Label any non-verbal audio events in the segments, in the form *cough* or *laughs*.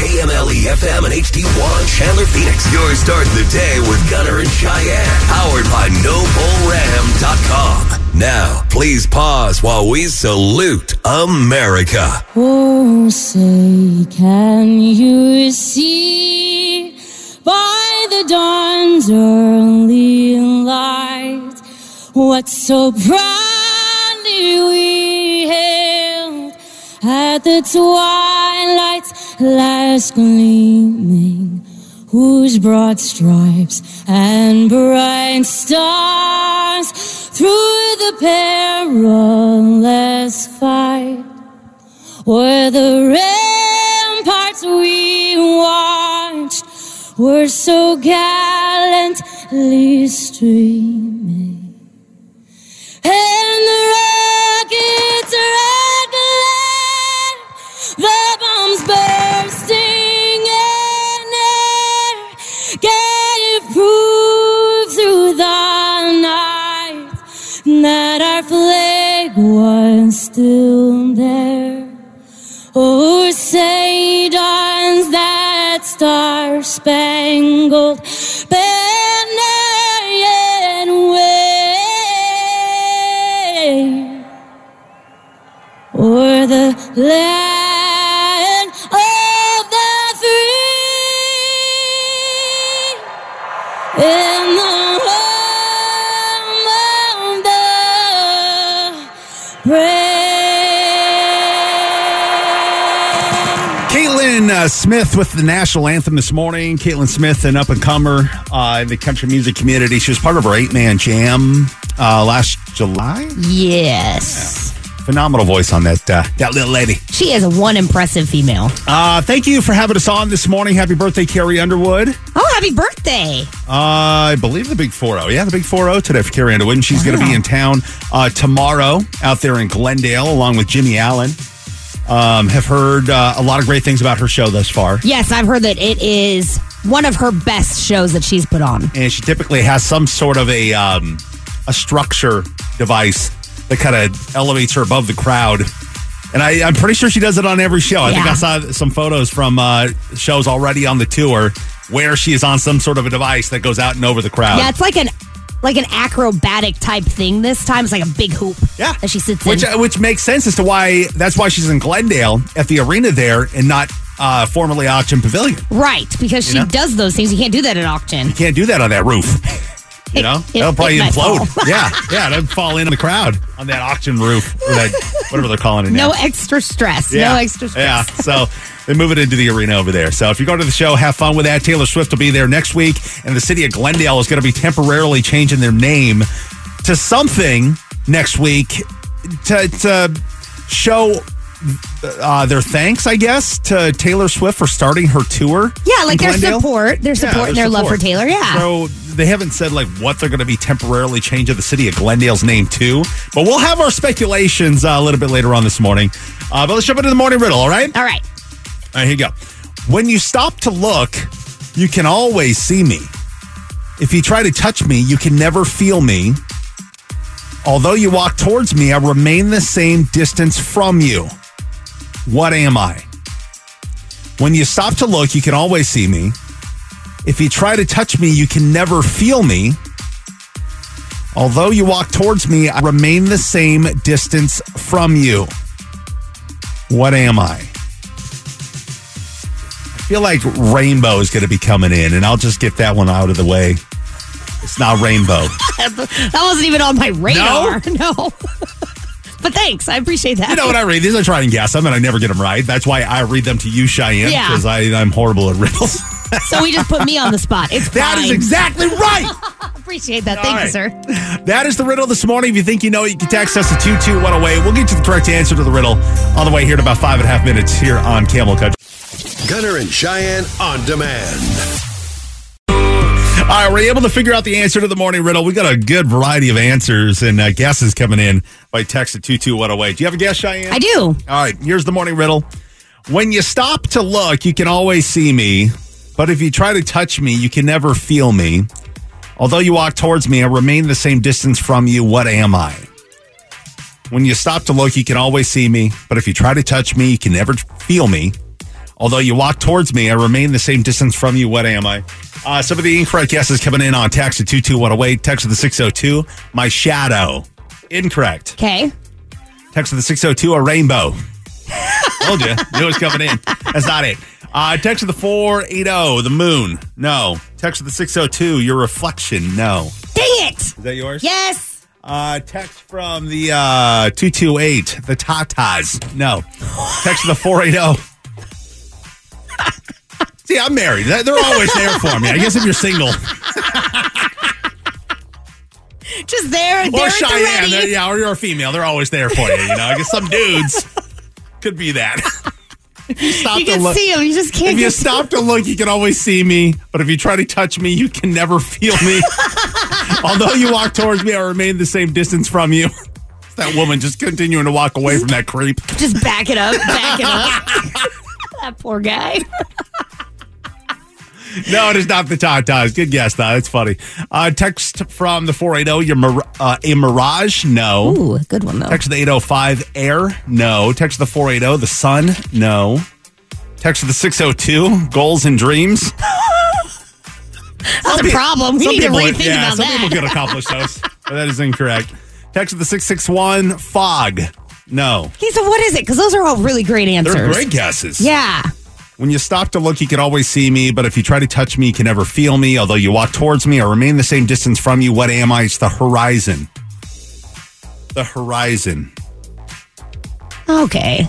KMLE FM and HD1 Chandler Phoenix. Your start the day with Gunner and Cheyenne. Powered by NobleRam.com. Now, please pause while we salute America. Oh, say, can you see by the dawn's early light what so proudly we hailed at the twilight's last gleaming? Whose broad stripes and bright stars through the perilous fight were the ramparts we watched were so gallantly streaming and the was still there. Oh, say dawns that star spangled banner yet wave o'er the land of the free Caitlin uh, Smith with the national anthem this morning. Caitlin Smith, an up and comer uh, in the country music community. She was part of our eight man jam uh, last July. Yes. Phenomenal voice on that uh, that little lady. She is one impressive female. Uh, thank you for having us on this morning. Happy birthday, Carrie Underwood. Oh, happy birthday. Uh, I believe the big 4 0. Yeah, the big 4 0 today for Carrie Underwood. And she's going to be in town uh, tomorrow out there in Glendale along with Jimmy Allen. Um, have heard uh, a lot of great things about her show thus far. Yes, I've heard that it is one of her best shows that she's put on. and she typically has some sort of a um, a structure device that kind of elevates her above the crowd. And I, I'm pretty sure she does it on every show. I think I saw some photos from uh, shows already on the tour where she is on some sort of a device that goes out and over the crowd. Yeah, it's like an like an acrobatic type thing this time. It's like a big hoop. Yeah. That she sits which in. uh, which makes sense as to why that's why she's in Glendale at the arena there and not uh, formerly Ak-Chin Pavilion. right, because she You know? does those things. You can't do that at Ak-Chin. You can't do that on that roof. *laughs* You know, It- that'll probably implode. *laughs* yeah, yeah, that'll fall in on the crowd on that Ak-Chin roof or that whatever they're calling it now. No extra stress. No extra stress. Yeah. So *laughs* they move it into the arena over there. So if you go to the show, have fun with that. Taylor Swift will be there next week, and the city of Glendale is going to be temporarily changing their name to something next week to, to show. Uh, their thanks, I guess, to Taylor Swift for starting her tour. Yeah, like their support, their support and their love for Taylor. Yeah. So they haven't said like what they're going to be temporarily changing the city of Glendale's name to, but we'll have our speculations uh, a little bit later on this morning. Uh, but let's jump into the morning riddle. All right. All right. All right, here you go. When you stop to look, you can always see me. If you try to touch me, you can never feel me. Although you walk towards me, I remain the same distance from you. What am I? When you stop to look, you can always see me. If you try to touch me, you can never feel me. Although you walk towards me, I remain the same distance from you. What am I? I feel like Rainbow is going to be coming in, and I'll just get that one out of the way. It's not Rainbow. *laughs* That wasn't even on my radar. *laughs* No. but thanks. I appreciate that. You know what I read? These I try and guess them, and I never get them right. That's why I read them to you, Cheyenne, Yeah. because I'm horrible at riddles. *laughs* so we just put me on the spot. It's That is fine. exactly right. Appreciate that. All Thank right. you, sir. That is the riddle this morning. If you think you know it, you can text us at 22108. We'll get you the correct answer to the riddle on the way here in about five and a half minutes here on Camel Country. Gunner and Cheyenne on demand. All right, we're able to figure out the answer to the morning riddle. We got a good variety of answers and uh, guesses coming in by text at 22108. Do you have a guess, Cheyenne? I do. All right, here's the morning riddle. When you stop to look, you can always see me, but if you try to touch me, you can never feel me. Although you walk towards me, I remain the same distance from you. What am I? When you stop to look, you can always see me, but if you try to touch me, you can never feel me. Although you walk towards me, I remain the same distance from you. What am I? Uh, some of the incorrect guesses coming in on text at 22108. Text of the 602. My shadow. Incorrect. Okay. Text of the 602. A rainbow. Told you. Knew it was coming in. That's not it. Uh, text of the 480. The moon. No. Text of the 602. Your reflection. No. Dang it. Is that yours? Yes. Uh, text from the uh, 228, the Tatas. No. Text of the 480. See, I'm married. They're always there for me. I guess if you're single. Just there. Or there the Cheyenne. ready. Yeah, or you're a female. They're always there for you. You know, I guess some dudes could be that. You stop You to can look, see him. You just can't if you stop to look, you can always see me. But if you try to touch me, you can never feel me. *laughs* Although you walk towards me, I remain the same distance from you. That woman just continuing to walk away from that creep. Just back it up. Back it up. *laughs* that poor guy. *laughs* *laughs* No, it is not the Tatas. Good guess, though. It's funny. Uh, text from the 480, your mir- uh, a Mirage? No. Ooh, good one though. Text the 805, Air? No. Text the 480, The Sun? No. Text the 602, Goals and Dreams? *laughs* That's a problem. We Some need to people- rethink yeah, about some that. people could accomplish *laughs* those. but that is incorrect. Text the 661, Fog? No. Okay, so what is it? Because those are all really great answers. They're great guesses. Yeah. When you stop to look, you can always see me, but if you try to touch me, you can never feel me. Although you walk towards me or remain the same distance from you, what am I? It's the horizon. The horizon. Okay.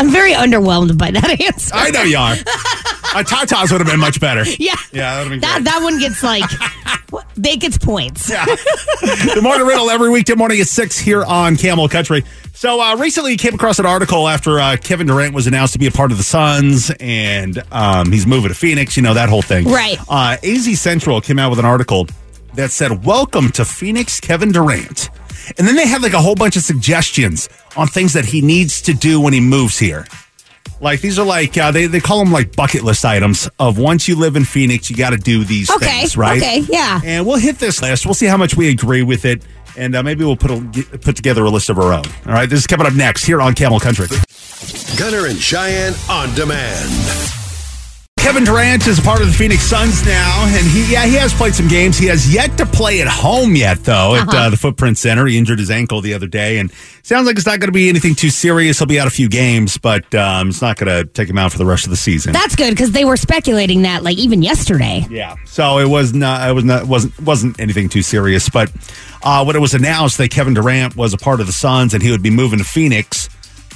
I'm very underwhelmed by that *laughs* answer. I know you are. uh, Tatas would have been much better. *laughs* Yeah. Yeah, that would have been That great. that one gets like *laughs* they gets points. Yeah. the morning riddle every weekday morning at six here on Camel Country. So uh, recently, you came across an article after uh, Kevin Durant was announced to be a part of the Suns, and um, he's moving to Phoenix. You know that whole thing, Right. Uh, AZ Central came out with an article that said, "Welcome to Phoenix, Kevin Durant." And then they have like a whole bunch of suggestions on things that he needs to do when he moves here. Like these are like uh, they they call them like bucket list items of once you live in Phoenix, you got to do these Okay, things, right? okay, yeah. And we'll hit this list. We'll see how much we agree with it, and uh, maybe we'll put a, get- put together a list of our own. All right, this is coming up next here on Camel Country. Gunner and Cheyenne on demand. Kevin Durant is a part of the Phoenix Suns now, and he yeah he has played some games. He has yet to play at home yet, though, at uh, the Footprint Center. He injured his ankle the other day, and sounds like it's not going to be anything too serious. He'll be out a few games, but um, it's not going to take him out for the rest of the season. That's good because they were speculating that like even yesterday. Yeah. So it was not. It was not. wasn't wasn't anything too serious. But uh, when it was announced that Kevin Durant was a part of the Suns and he would be moving to Phoenix,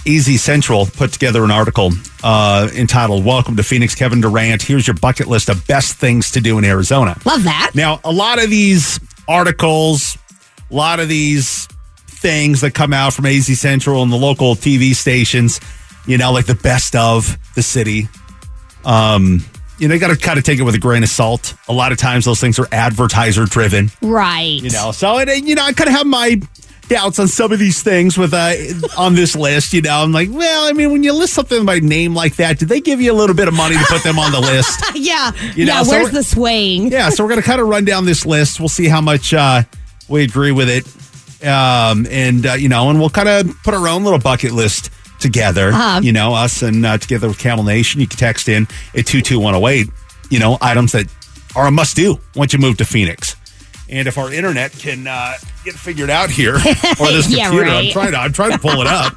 AZ Central put together an article uh, entitled "Welcome to Phoenix, Kevin Durant." Here's your bucket list of best things to do in Arizona. Love that. Now, a lot of these articles, a lot of these things that come out from AZ Central and the local TV stations, you know, like the best of the city. Um, you know, you got to kind of take it with a grain of salt. A lot of times, those things are advertiser driven. Right. You know, so it, you know, I kind of have my doubts on some of these things with uh on this list. You know, I'm like, well, I mean, when you list something by name like that, did they give you a little bit of money to put them on the list? *laughs* yeah. You know, yeah. so where's the swaying? *laughs* yeah, so we're going to kind of run down this list. We'll see how much uh, we agree with it. Um, and, uh, you know, and we'll kind of put our own little bucket list together. Uh-huh. You know, us and uh, together with Camel Nation. You can text in at 22108, you know, items that are a must do once you move to Phoenix. And if our internet can uh, get figured out here, *laughs* or this Yeah, computer, I'm trying to I'm trying to pull it up,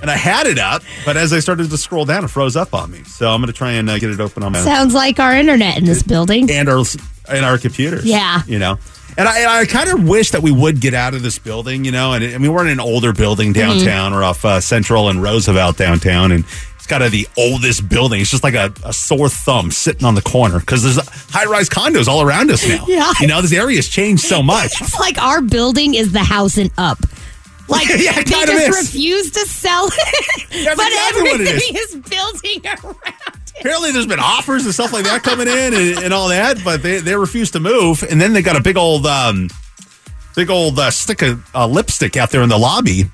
and I had it up, but as I started to scroll down, it froze up on me. So I'm going to try and uh, get it open on my Sounds like our internet in this building. and our and our computers. Yeah. you know. And I, and I kind of wish that we would get out of this building, you know. And I mean, we're in an older building Mm-hmm. downtown. We're off uh, Central and Roosevelt downtown, and kind of the oldest building. It's just like a, a sore thumb sitting on the corner because there's high rise condos all around us now. Yeah. you know, this area's changed so *laughs* much. It's like our building is the house and up. Like *laughs* Yeah, they just is. refuse to sell it, That's *laughs* but exactly everything is. building around it. Apparently, there's been offers and stuff like that coming in and, and all that, but they, they refuse to move. And then they got a big old, um, big old uh, stick of uh, lipstick out there in the lobby.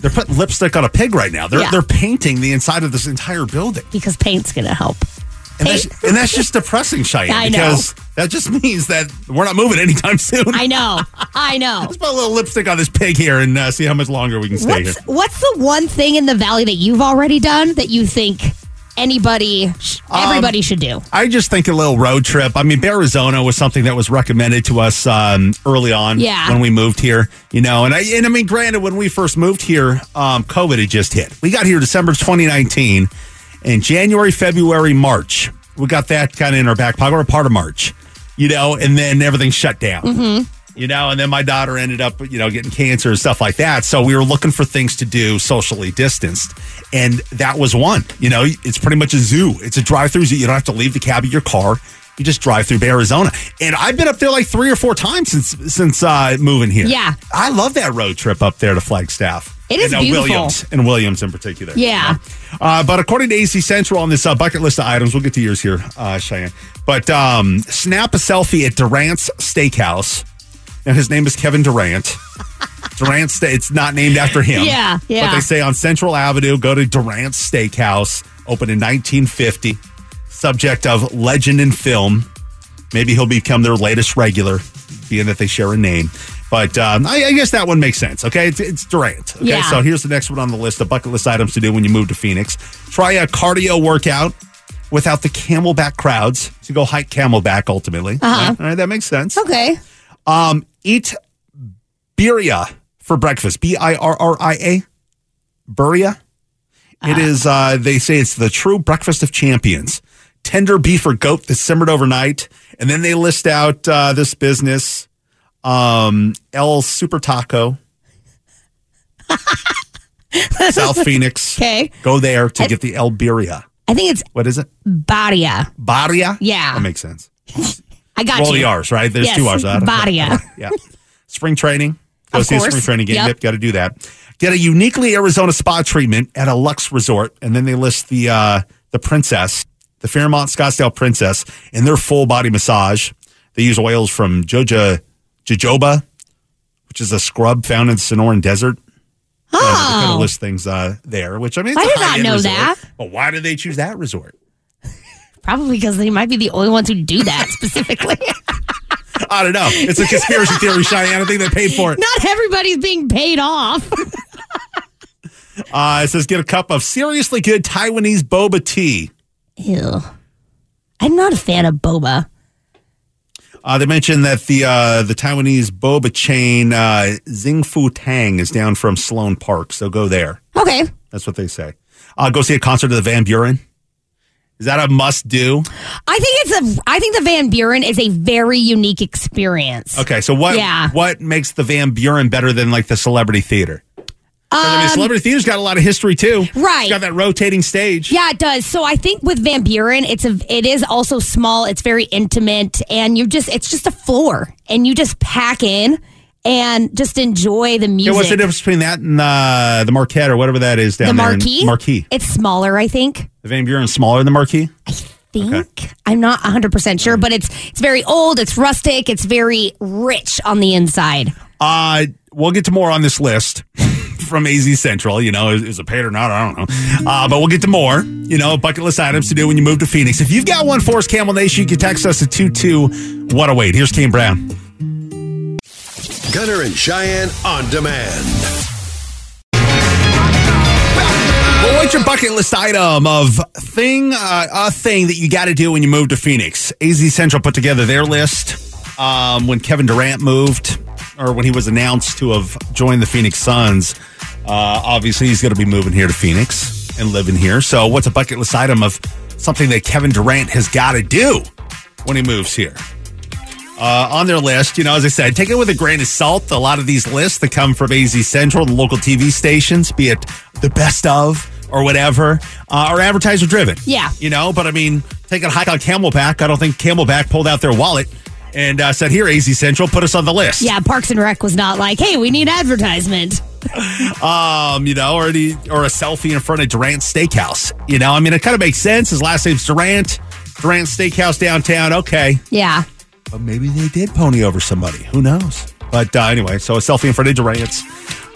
They're putting lipstick on a pig right now. They're Yeah. they're painting the inside of this entire building, Because paint's gonna help. and that's, and that's just depressing, Cheyenne, I know. because that just means that we're not moving anytime soon. I know. I know. *laughs* Let's put a little lipstick on this pig here and uh, see how much longer we can stay What's here. what's the one thing in the valley that you've already done that you think anybody, sh- Um, everybody should do? I just think a little road trip. I mean, Bearizona was something that was recommended to us um, early on Yeah. when we moved here, you know. And I, and I mean, granted, when we first moved here, um, COVID had just hit. We got here December 2019, and January, February, March, we got that kind of in our back pocket. We're part of March, you know, and then everything shut down. You know, and then my daughter ended up, you know, getting cancer and stuff like that. So we were looking for things to do socially distanced. And that was one. You know, it's pretty much a zoo. It's a drive through zoo. You don't have to leave the cab of your car. You just drive through Bearizona. And I've been up there like three or four times since since uh, moving here. Yeah. I love that road trip up there to Flagstaff. It is and, uh, beautiful. Williams and Williams in particular. Yeah. Uh, but according to AZ Central on this uh, bucket list of items, we'll get to yours here, uh, Cheyenne. But um, snap a selfie at Durant's Steakhouse. Now his name is Kevin Durant. Durant, it's not named after him. Yeah, yeah. But they say on Central Avenue, go to Durant's Steakhouse, opened in 1950. Subject of legend in film. Maybe he'll become their latest regular, being that they share a name. But um, I, I guess that one makes sense. Okay, it's, it's Durant. Okay, Yeah. so here's the next one on the list of bucket list items to do when you move to Phoenix. Try a cardio workout without the camelback crowds. So go hike camelback ultimately. Uh-huh. All right, that makes sense. Okay. Um, eat birria for breakfast. B I R R I A. Birria. It is. Uh, they say it's the true breakfast of champions. Tender beef or goat that's simmered overnight, and then they list out uh, this business, um, El Super Taco, *laughs* South Phoenix. Okay. Go there to get the El Birria. I think it's What is it? Baria. Baria. Yeah. that makes sense. *laughs* I got Roll you. the R's, right? There's Yes, two R's. Don't- *laughs* yeah. Spring training. Go Of see a course. spring training game. Yep. Yep, got to do that. Get a uniquely Arizona spa treatment at a Lux Resort, and then they list the uh, the Princess, the Fairmont Scottsdale Princess, in their full body massage. They use oils from Joja jojoba, which is a scrub found in the Sonoran Desert. Uh, they kind of Oh. list things uh, there, which I mean, it's I a did not know resort, that. But why did they choose that resort? Probably because they might be the only ones who do that specifically. *laughs* I don't know. It's a conspiracy theory, Cheyenne. I don't think they paid for it. Not everybody's being paid off. *laughs* Uh, it says get a cup of seriously good Taiwanese boba tea. Ew. I'm not a fan of boba. Uh, they mentioned that the uh, the Taiwanese boba chain uh, Xingfu Tang is down from Sloan Park, so go there. Okay. That's what they say. Uh, go see a concert of the Van Buren. Is that a must do? I think it's a. I think the Van Buren is a very unique experience. Okay, so what Yeah. what makes the Van Buren better than like the Celebrity Theater? I mean, Celebrity Theater's got a lot of history too. Um, Right. It's got that rotating stage. Yeah, it does. So I think with Van Buren, it's a. It is also small. It's very intimate, and you just. It's just a floor, and you just pack in and just enjoy the Yeah, music. what's the difference between that and uh, the Marquette or whatever that is the down there? in- marquee. Marquee. It's smaller, I think. The Van Buren's smaller than the Marquee. I think. I'm not 100% sure, but it's it's very old, it's rustic, it's very rich on the inside. Uh, we'll get to more on this list *laughs* from AZ Central. You know, is, is it paid or not? I don't know. Uh, but we'll get to more. You know, bucket list items to do when you move to Phoenix. If you've got one for us, Camel Nation, you can text us at 22108. Here's Kane Brown. Gunner and Cheyenne on demand. Well, what's your bucket list item of thing, uh, a thing that you got to do when you move to Phoenix? AZ Central put together their list um, when Kevin Durant moved, or when he was announced to have joined the Phoenix Suns. Uh, obviously, he's going to be moving here to Phoenix and living here. So, what's a bucket list item of something that Kevin Durant has got to do when he moves here? Uh, on their list. You know, as I said, take it with a grain of salt. A lot of these lists that come from AZ Central and local TV stations, be it the best of or whatever, uh, are advertiser driven. Yeah. You know, but I mean, taking a hike on Camelback, I don't think Camelback pulled out their wallet and uh, said, here, AZ Central, put us on the list. Yeah, Parks and Rec was not like, hey, we need advertisement. *laughs* Um, you know, or, the, or a selfie in front of Durant Steakhouse. You know, I mean, it kind of makes sense. His last name's Durant. Durant Steakhouse downtown. Okay. Yeah. But maybe they did pony over somebody. Who knows? But uh, anyway, so a selfie in front of Durant's.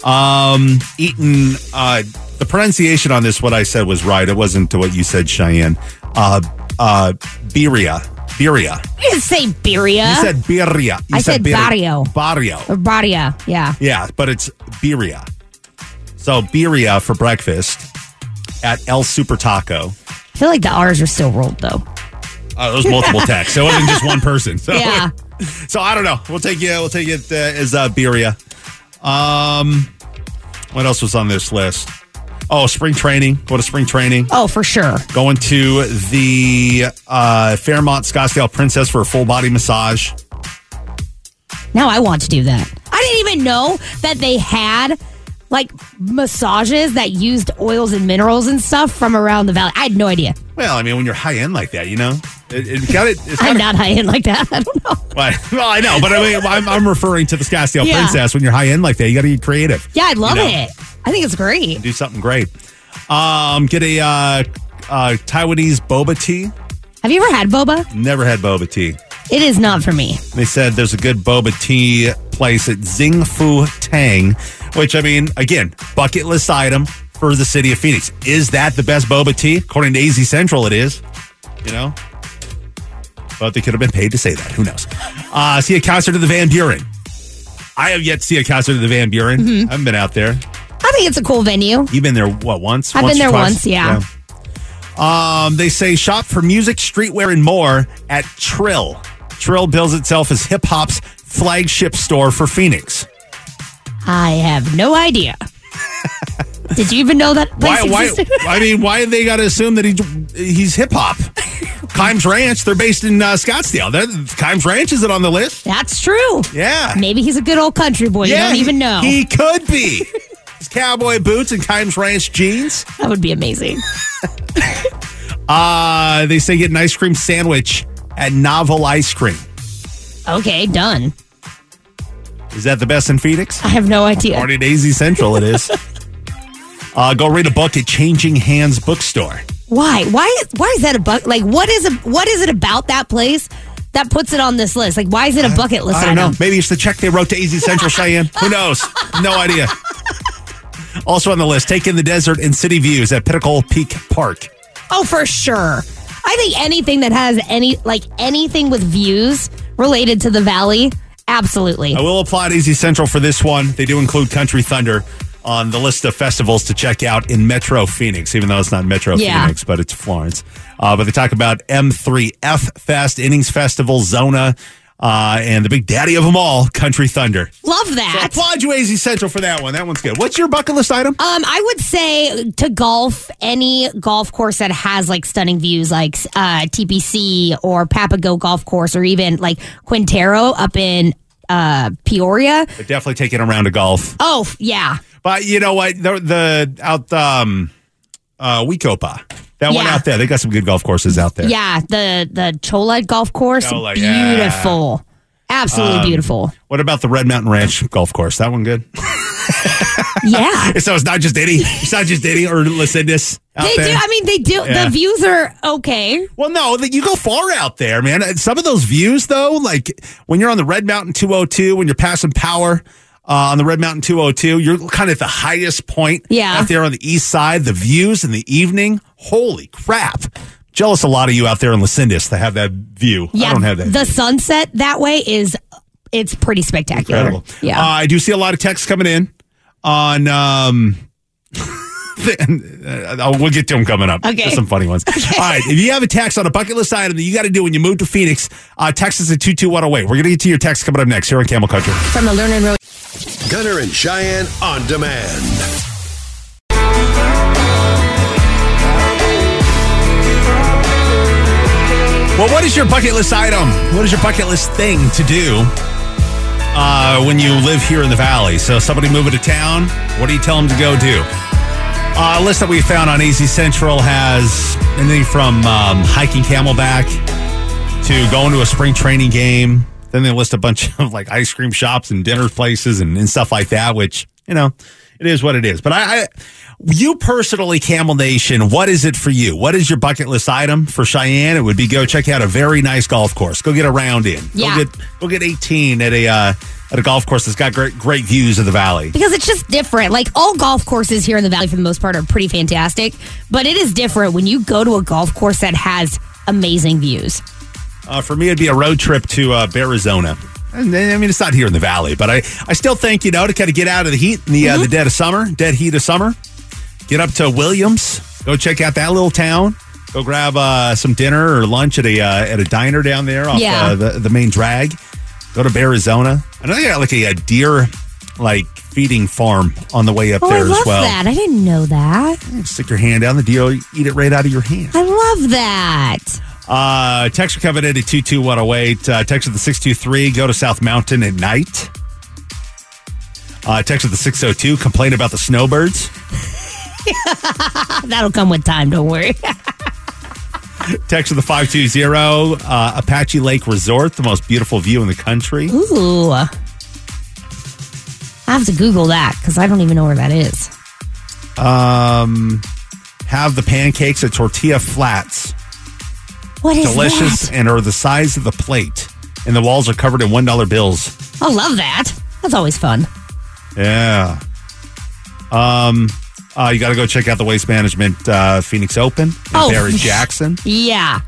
Um, eating, uh, the pronunciation on this, what I said was right. It wasn't to what you said, Cheyenne. Uh, uh, birria. Birria. I didn't say birria. You said birria. You I said bir- barrio. Barrio. Or barria. Yeah. Yeah, but it's birria. So birria for breakfast at El Super Taco. I feel like the R's are still rolled though. Uh, those multiple texts. So it wasn't just one person. So, Yeah. *laughs* So I don't know. We'll take you. We'll take it uh, as uh, birria. Um, what else was on this list? Oh, spring training. Go to spring training. Oh, for sure. Going to the uh, Fairmont Scottsdale Princess for a full body massage. Now I want to do that. I didn't even know that they had like massages that used oils and minerals and stuff from around the valley. I had no idea. Well, I mean, when you're high end like that, you know, it, it got it. It's I'm not high end like that. *laughs* I don't know. Well, *laughs* well, I know, but I mean, I'm, I'm referring to the Scottsdale Yeah. Princess. When you're high end like that, you got to get creative. Yeah, I love You know? it. I think it's great. Do something great. Um, get a uh, uh, Taiwanese boba tea. Have you ever had boba? Never had boba tea. It is not for me. They said there's a good boba tea place at Xing Fu Tang, which I mean, again, bucket list item for the city of Phoenix. Is that the best boba tea? According to AZ Central, it is. You know, but they could have been paid to say that. Who knows? Uh, see a concert of the Van Buren. I have yet to see a concert of the Van Buren. Mhm. I haven't been out there. I think it's a cool venue. You've been there what once? I've Once been there twice? once, yeah. Yeah. Um, they say shop for music, streetwear, and more at Trill. Trill bills itself as hip hop's flagship store for Phoenix. I have no idea. Did you even know that place Why? Why? I mean, why they got to assume that he he's hip hop? Kimes Ranch. They're based in uh, Scottsdale. They're, Kimes Ranch is it on the list? That's true. Yeah. Maybe he's a good old country boy. you don't even know. He could be. His cowboy boots and Kimes Ranch jeans. that would be amazing. *laughs* Uh, they say get an ice cream sandwich at Novel Ice Cream. Okay, done. Is that the best in Phoenix? I have no idea. According Daisy Central, it is. *laughs* uh, go read a book at Changing Hands Bookstore. Why? Why? Why is that a bug? Like, what is a, what is it about that place that puts it on this list? Like, why is it a bucket list I don't know. item? Maybe it's the check they wrote to AZ Central Cheyenne. Who *laughs* knows? No idea. Also on the list, take in the desert and city views at Pinnacle Peak Park. Oh, for sure. I think anything that has any like anything with views related to the valley, absolutely. I will applaud AZ Central for this one. They do include Country Thunder on the list of festivals to check out in Metro Phoenix, even though it's not Metro Yeah. Phoenix, but it's Florence. Uh, but they talk about M3F Fest, Innings Festival, Zona, uh, and the big daddy of them all, Country Thunder. Love So that. applaud you, AZ Central, for that one. That one's good. What's your bucket list item? Um, I would say to golf, any golf course that has like stunning views, like uh, TPC or Papago Golf Course, or even like Quintero up in uh, Peoria. But definitely taking around to golf. Oh yeah, But you know what? The, the out um uh We-Ko-Pa. That one out there. They got some good golf courses out there. yeah. The the Cholla Golf Course, Cholla, yeah. beautiful, absolutely Um, beautiful. What about the Red Mountain Ranch golf course? That one good? *laughs* Yeah. *laughs* so it's not just any it's not just any or out They there. do. I mean, they do. Yeah. The views are okay. well, no, that you go far out there, man. Some of those views, though, like when you're on the Red Mountain 202, when you're passing power uh, on the Red Mountain 202, you're kind of at the highest point Yeah. out there on the east side. The views in the evening, holy crap! Jealous a lot of you out there in Las Sendas that have that view. Yeah, I don't have that. the view. sunset that way is it's pretty spectacular. Incredible. Yeah. Uh, I do see a lot of texts coming in on. Um, *laughs* uh, we'll get to them coming up. Okay. There's some funny ones. *laughs* All right. If you have a text on a bucket list item that you got to do when you move to Phoenix, uh, text us at 22108. We're going to get to your text coming up next here on Camel Country. From the Learning Road. Gunner and Cheyenne on demand. Well, what is your bucket list item? What is your bucket list thing to do uh, when you live here in the valley? So, somebody moving to town, what do you tell them to go do? Uh, a list that we found on AZ Central has anything from um, hiking Camelback to going to a spring training game. Then they list a bunch *laughs* of like ice cream shops and dinner places and, and stuff like that, which, you know, it is what it is. But I, I, you personally, Camel Nation, what is it for you? What is your bucket list item for Cheyenne? It would be go check out a very nice golf course. Go get a round in. Yeah. Go get, go get 18 at a, uh, at a golf course that's got great, great views of the valley. Because it's just different. Like all golf courses here in the valley, for the most part, are pretty fantastic. But it is different when you go to a golf course that has amazing views. Uh, for me, it'd be a road trip to uh, Bearizona. And then, I mean, it's not here in the valley, but I, I still think, you know, to kind of get out of the heat in the, uh, the dead of summer, dead heat of summer, get up to Williams, go check out that little town, go grab uh, some dinner or lunch at a uh, at a diner down there off Yeah. uh, the, the main drag, go to Bearizona. I know they got like a, a deer like feeding farm on the way up Oh, there I love as well. that. I didn't know that. Stick your hand down the deer, eat it right out of your hand. I love that. Uh, text are coming in at 22108. Uh, text at the 623. Go to South Mountain at night. Uh, text at the 602. Complain about the snowbirds. *laughs* That'll come with time. Don't worry. *laughs* Text at the 520. Uh, Apache Lake Resort, the most beautiful view in the country. Ooh. I have to Google that because I don't even know where that is. Um, have the pancakes at Tortilla Flats. What is Delicious that? and are the size of the plate. And the walls are covered in $1 bills. I love that. That's always fun. Yeah. Um, uh, you got to go check out the Waste Management uh, Phoenix Open. Oh, Barrett *laughs* Jackson. Yeah.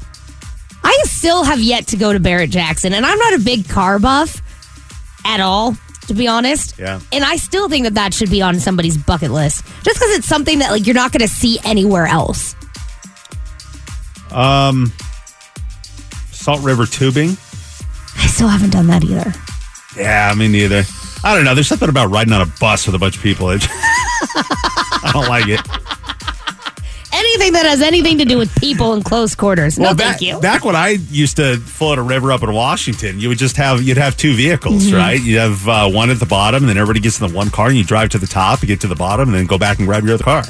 I still have yet to go to Barrett Jackson, and I'm not a big car buff at all, to be honest. Yeah. And I still think that that should be on somebody's bucket list, just because it's something that like you're not going to see anywhere else. Um, Salt River Tubing. I still haven't done that either. Yeah, me neither. I don't know. There's something about riding on a bus with a bunch of people. *laughs* I don't like it. Anything that has anything to do with people in close quarters. No, back, thank you. back when I used to float a river up in Washington, you would just have you'd have two vehicles, Mm-hmm. right? You have uh, one at the bottom, and then everybody gets in the one car, and you drive to the top, you get to the bottom, and then go back and grab your other car.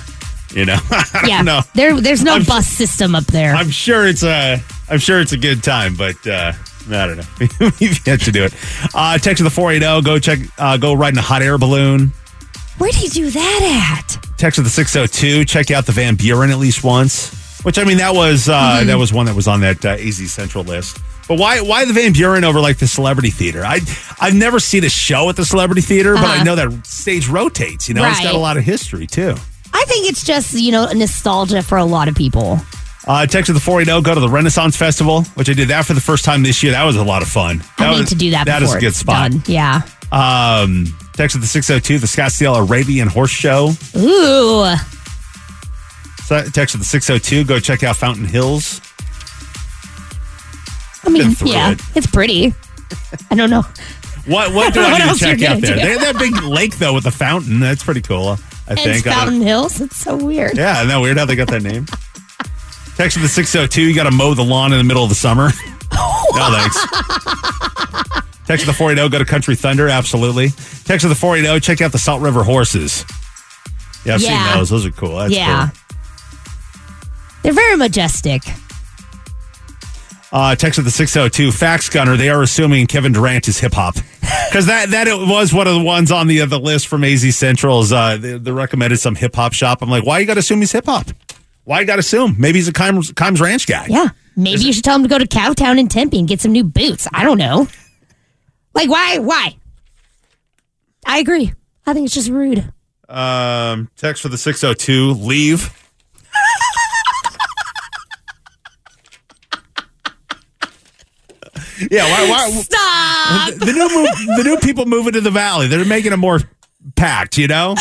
You know? *laughs* Yeah. know. There, there's no I'm- bus system up there. I'm sure it's a I'm sure it's a good time, but uh, I don't know. *laughs* You've yet to do it. Uh, text to the 480. Go check. Uh, go ride in a hot air balloon. Where do you do that at? Text to the 602. Check out the Van Buren at least once. Which I mean, that was uh, Mm-hmm. that was one that was on that uh, AZ Central list. But why why the Van Buren over like the Celebrity Theater? I I've never seen a show at the Celebrity Theater, but I Uh-huh. know that stage rotates. You know, it's got a lot of history too. I think it's just, you know, nostalgia for a lot of people. Uh, text of the 480, go to the Renaissance Festival, which I did that for the first time this year. That was a lot of fun. I That need was- to do that That is a good spot. done. Yeah. Um, text of the 602, the Scottsdale Arabian Horse Show. Ooh. So, text of the 602, go check out Fountain Hills. I mean, yeah, it. it's pretty. I don't know. What what do *laughs* What I need to check out there? do? They have that big lake though with the fountain. That's pretty cool. I And think. I Fountain Hills. It's so weird. Yeah, isn't that weird how they got that name? *laughs* Text of the 602, you got to mow the lawn in the middle of the summer. *laughs* no, thanks. Text of the 480, go to Country Thunder. Absolutely. Text of the 480, check out the Salt River Horses. Yeah, I've Yeah. seen those. Those are cool. That's yeah. cool. They're very majestic. Uh, text of the 602, Fax Gunner, they are assuming Kevin Durant is hip hop. Because that, that it was one of the ones on the, the list from AZ Central's. Uh, they, they recommended some hip hop shop. I'm like, why you got to assume he's hip hop? Why you got to assume? Maybe he's a Kimes, Kimes Ranch guy. Yeah. Maybe you should tell him to go to Cowtown in Tempe and get some new boots. I don't know. Like, why? Why? I agree. I think it's just rude. Um, text for the 602, leave. *laughs* yeah, why, why, Stop. the new move, the new people moving to the valley. They're making it more packed, you know.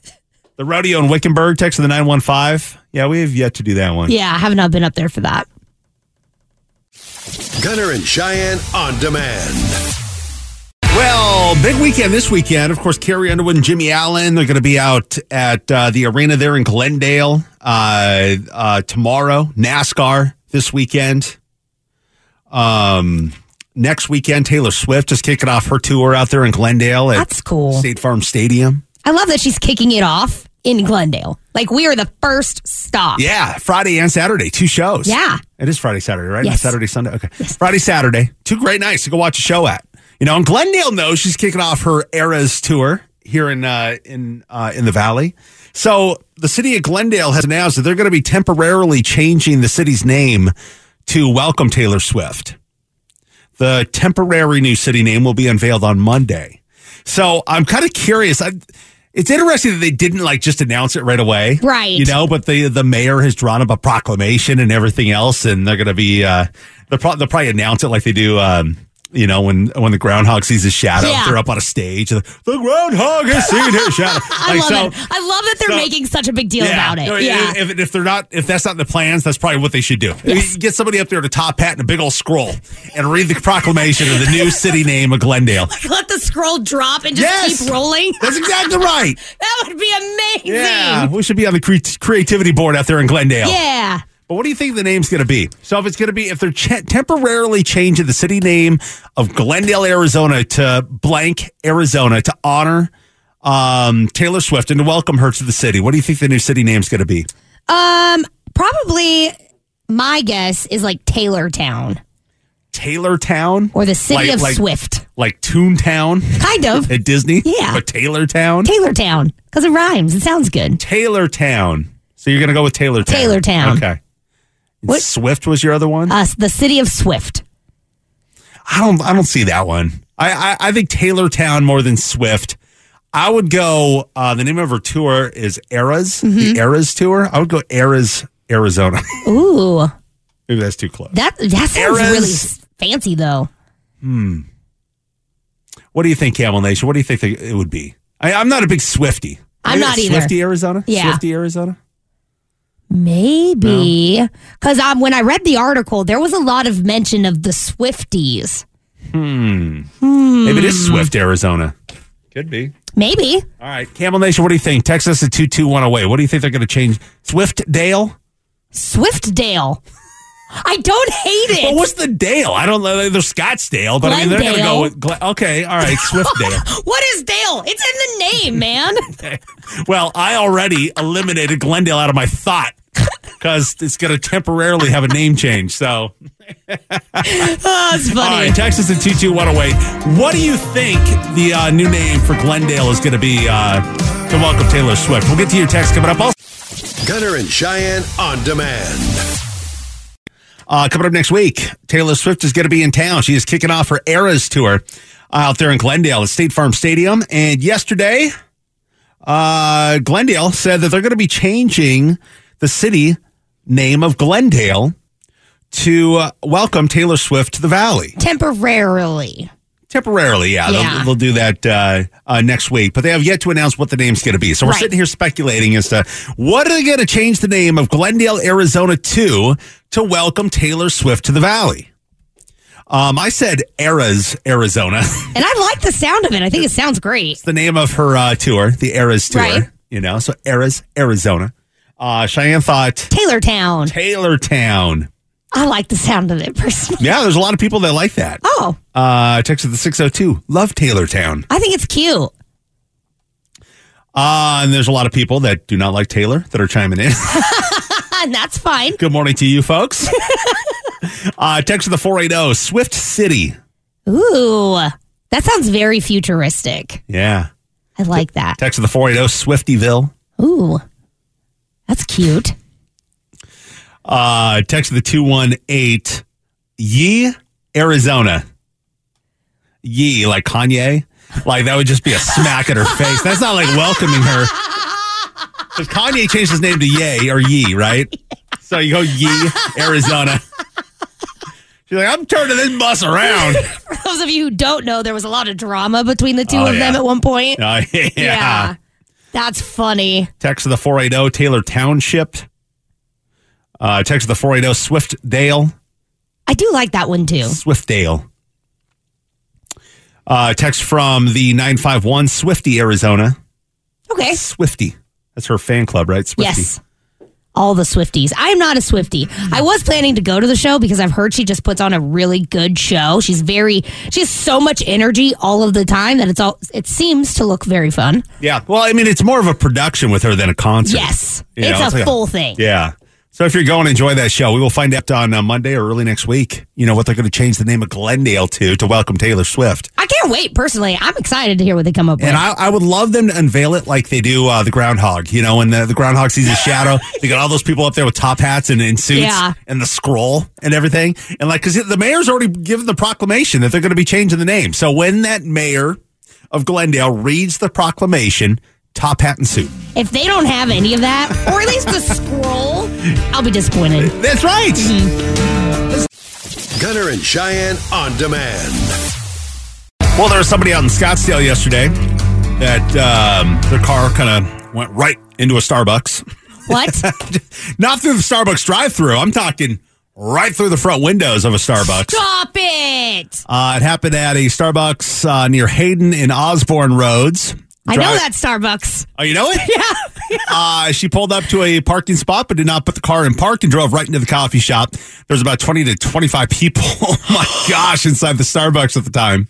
*laughs* the rodeo in Wickenburg. Text to the nine one five. Yeah, we have yet to do that one. Yeah, I have not been up there for that. Gunner and Cheyenne on demand. Well, big weekend this weekend. Of course, Carrie Underwood and Jimmy Allen. They're going to be out at uh, the arena there in Glendale uh, uh, tomorrow. NASCAR this weekend. Um, next weekend, Taylor Swift is kicking off her tour out there in Glendale at That's cool. State Farm Stadium. I love that she's kicking it off in Glendale. Like, we are the first stop. Yeah, Friday and Saturday, two shows. Yeah. It is Friday, Saturday, right? Yes. Saturday, Sunday. Okay. Friday, Saturday. Two great nights to go watch a show at. You know, and Glendale knows she's kicking off her Eras tour here in uh, in uh, in the Valley. So the city of Glendale has announced that they're going to be temporarily changing the city's name to welcome Taylor Swift. The temporary new city name will be unveiled on Monday. So I'm kind of curious. I, it's interesting that they didn't like just announce it right away, Right. You know, but the the mayor has drawn up a proclamation and everything else, and they're going to be uh, they'll, pro- they'll probably announce it like they do. Um, you know, when when the groundhog sees his shadow, Yeah. they're up on a stage. The groundhog has seen his shadow. *laughs* I Like, love so- it. I love that they're so- making such a big deal about no, it. Yeah. If, if they're not, if that's not in the plans, that's probably what they should do. Yes. Get somebody up there with a top hat and a big old scroll and read the proclamation of the new city name of Glendale. *laughs* Let the scroll drop and just Yes. keep rolling. That's exactly right. *laughs* that would be amazing. Yeah, we should be on the cre- creativity board out there in Glendale. Yeah. But what do you think the name's going to be? So if it's going to be, if they're ch- temporarily changing the city name of Glendale, Arizona to blank Arizona to honor um, Taylor Swift and to welcome her to the city, what do you think the new city name's going to be? Um, probably my guess is like Taylortown Taylor Town or the city Like- of like- Swift. like Toontown Kind of. *laughs* at Disney? Yeah. But Taylor Town? Taylortown because it rhymes. It sounds good. Taylor Town. So you're going to go with Taylor Town. Taylortown. Okay. What- Swift was your other one? Us, the city of Swift. I don't I don't see that one. I I, I think Taylor Town more than Swift. I would go. Uh, the name of her tour is Eras, Mm-hmm. the Eras tour. I would go Eras, Arizona. *laughs* Ooh, Maybe that's too close. that that sounds Eras. really fancy though. Hmm. What do you think, Camel Nation? What do you think it would be? I, I'm not a big Swifty. I'm not either. Swifty, Arizona. Yeah. Swifty, Arizona. Maybe because um, when I read the article, there was a lot of mention of the Swifties. Maybe Hmm. Maybe it is Swift, Arizona. Could be. Maybe All right, Camel Nation. What do you think? Text us at two two one away. What do you think they're going to change? Swift Dale. Swiftdale. I don't hate it. Well, what's the Dale? I don't know. They're Scottsdale, but I mean, they're going to go with. Gle- okay, all right, Swiftdale. *laughs* what is Dale? It's in the name, man. *laughs* well, I already eliminated Glendale out of my thought because it's going to temporarily have a name change. So, *laughs* oh, it's all funny. right, text us at 22108. What do you think the uh, new name for Glendale is going to be uh, to welcome Taylor Swift? We'll get to your text coming up. Also, Gunner and Cheyenne on demand. Uh, coming up next week, Taylor Swift is going to be in town. She is kicking off her Eras tour out there in Glendale at State Farm Stadium. And yesterday, uh, Glendale said that they're going to be changing the city name of Glendale to uh, welcome Taylor Swift to the Valley. Temporarily. Temporarily, yeah. Yeah. They'll, they'll do that uh, uh, next week, but they have yet to announce what the name's going to be. So we're Right. sitting here speculating as to what are they going to change the name of Glendale, Arizona to to welcome Taylor Swift to the Valley. Um, I said Eras, Arizona. *laughs* And I like the sound of it. I think it sounds great. the name of her uh, tour, the Eras tour. Right. You know, so Eras, Arizona. Uh, Cheyenne thought Taylor Town. Taylor Town. I like the sound of it personally. Yeah, there's a lot of people that like that. Oh, Uh, text the 602. Love Taylor Town. I think it's cute. Uh, and there's a lot of people that do not like Taylor that are chiming in. And *laughs* *laughs* that's fine. Good morning to you folks. *laughs* uh, text to the 480 Swift City. Ooh, that sounds very futuristic. Yeah. I like that. Text to the 480 Swiftyville. Ooh, that's cute. Uh, text the 218 Yee, Arizona. Yee, like Kanye. Like that would just be a smack at her face. That's not like welcoming her. Because Kanye changed his name to Ye or Yee, right? So you go Yee, Arizona. She's like, I'm turning this bus around. *laughs* For those of you who don't know, there was a lot of drama between the two Oh, of them yeah. at one point. Uh, *laughs* yeah. That's funny. Text to the 480 Taylor Township. Uh, text to the 480 Swiftdale. I do like that one too. Swiftdale. Uh, text from the 951 Swifty, Arizona. Okay. Swifty. That's her fan club, right? Swifty. Yes. All the Swifties. I'm not a Swifty. I was planning to go to the show because I've heard she just puts on a really good show. She's very, she has so much energy all of the time that it's all, it seems to look very fun. Yeah. Well, I mean, it's more of a production with her than a concert. Yes. You it's know, a like full thing. Yeah. So if you're going, to enjoy that show. We will find out on uh, Monday or early next week. You know what they're going to change the name of Glendale to to welcome Taylor Swift. I can't wait personally. I'm excited to hear what they come up with. And I, I would love them to unveil it like they do uh, the groundhog. You know, when the, the groundhog sees his shadow, *laughs* they got all those people up there with top hats and in suits Yeah. and the scroll and everything. And like, because the mayor's already given the proclamation that they're going to be changing the name. So when that mayor of Glendale reads the proclamation, top hat and suit. if they don't have any of that, or at least the scroll, I'll be disappointed. That's right. Gunner and Cheyenne on demand. Well, there was somebody out in Scottsdale yesterday that um, their car kind of went right into a Starbucks. What? *laughs* Not through the Starbucks drive-through. I'm talking right through the front windows of a Starbucks. Stop it! Uh, it happened at a Starbucks uh, near Hayden and Osborne Roads. I know that Starbucks. Oh, you know it? *laughs* Yeah. *laughs* Uh, she pulled up to a parking spot, but did not put the car in park and drove right into the coffee shop. There was about 20 to 25 people. *laughs* Oh my *gasps* gosh, inside the Starbucks at the time.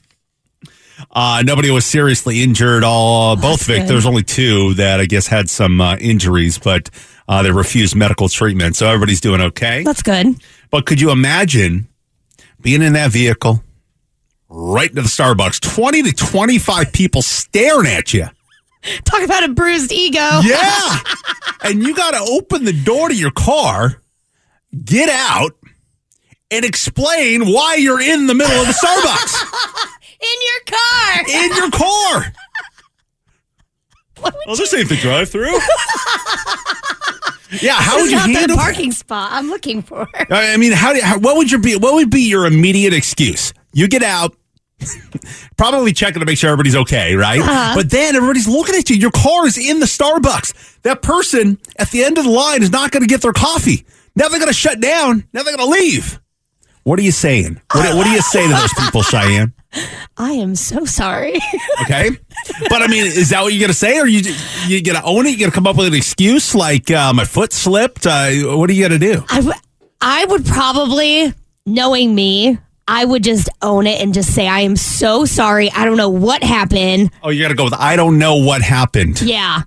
Uh, nobody was seriously injured. All both good. victims. There's only two that I guess had some uh, injuries, but uh, they refused medical treatment. So everybody's doing okay. That's good. But could you imagine being in that vehicle right into the Starbucks, 20 to 25 people staring at you? *laughs* Talk about a bruised ego. Yeah. *laughs* and you got to open the door to your car, get out, and explain why you're in the middle of the Starbucks *laughs* In your car. in your car. Oh, this ain't the drive through. yeah, how This would is you not the handle parking spot I'm looking for. I mean, how, do, how what would your be what would be your immediate excuse? You get out, *laughs* probably checking to make sure everybody's okay, right? Uh-huh. But then everybody's looking at you. Your car is in the Starbucks. That person at the end of the line is not going to get their coffee. Now they're going to shut down. Now they're going to leave. What are you saying? What, what do you say to those people, Cheyenne? *laughs* I am so sorry. *laughs* Okay, but I mean, is that what you're going to say, or you you going to own it? You're going to come up with an excuse like uh, my foot slipped? Uh, what are you going to do? I, w- I would probably, knowing me, I would just own it and just say, I am so sorry. I don't know what happened. Oh, you got to go with I don't know what happened. Yeah.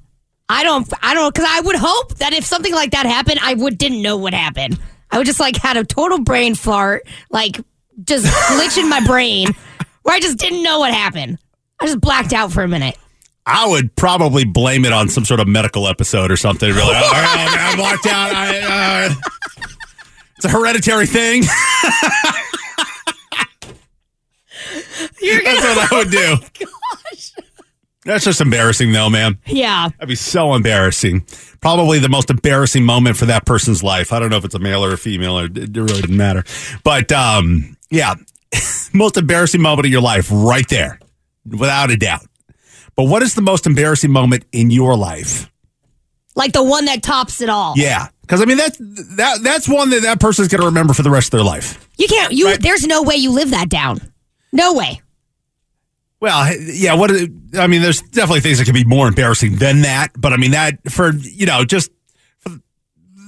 I don't, I don't, because I would hope that if something like that happened, I would didn't know what happened. I would just like had a total brain fart, like just glitch in my brain where I just didn't know what happened. I just blacked out for a minute. I would probably blame it on some sort of medical episode or something. Really, all right, I'm blocked out. I, uh, *laughs* It's a hereditary thing. *laughs* You're That's what I would do. *laughs* That's just embarrassing, though, man. Yeah. That'd be so embarrassing. Probably the most embarrassing moment for that person's life. I don't know if it's a male or a female, or it really doesn't matter. But um, yeah, *laughs* most embarrassing moment of your life, right there, without a doubt. But what is the most embarrassing moment in your life? Like the one that tops it all. Yeah, because I mean that's that that's one that that person's going to remember for the rest of their life. You can't, you, Right. there's no way you live that down. No way. Well, yeah. What I mean, there's definitely things that can be more embarrassing than that. But I mean, that for you know, just for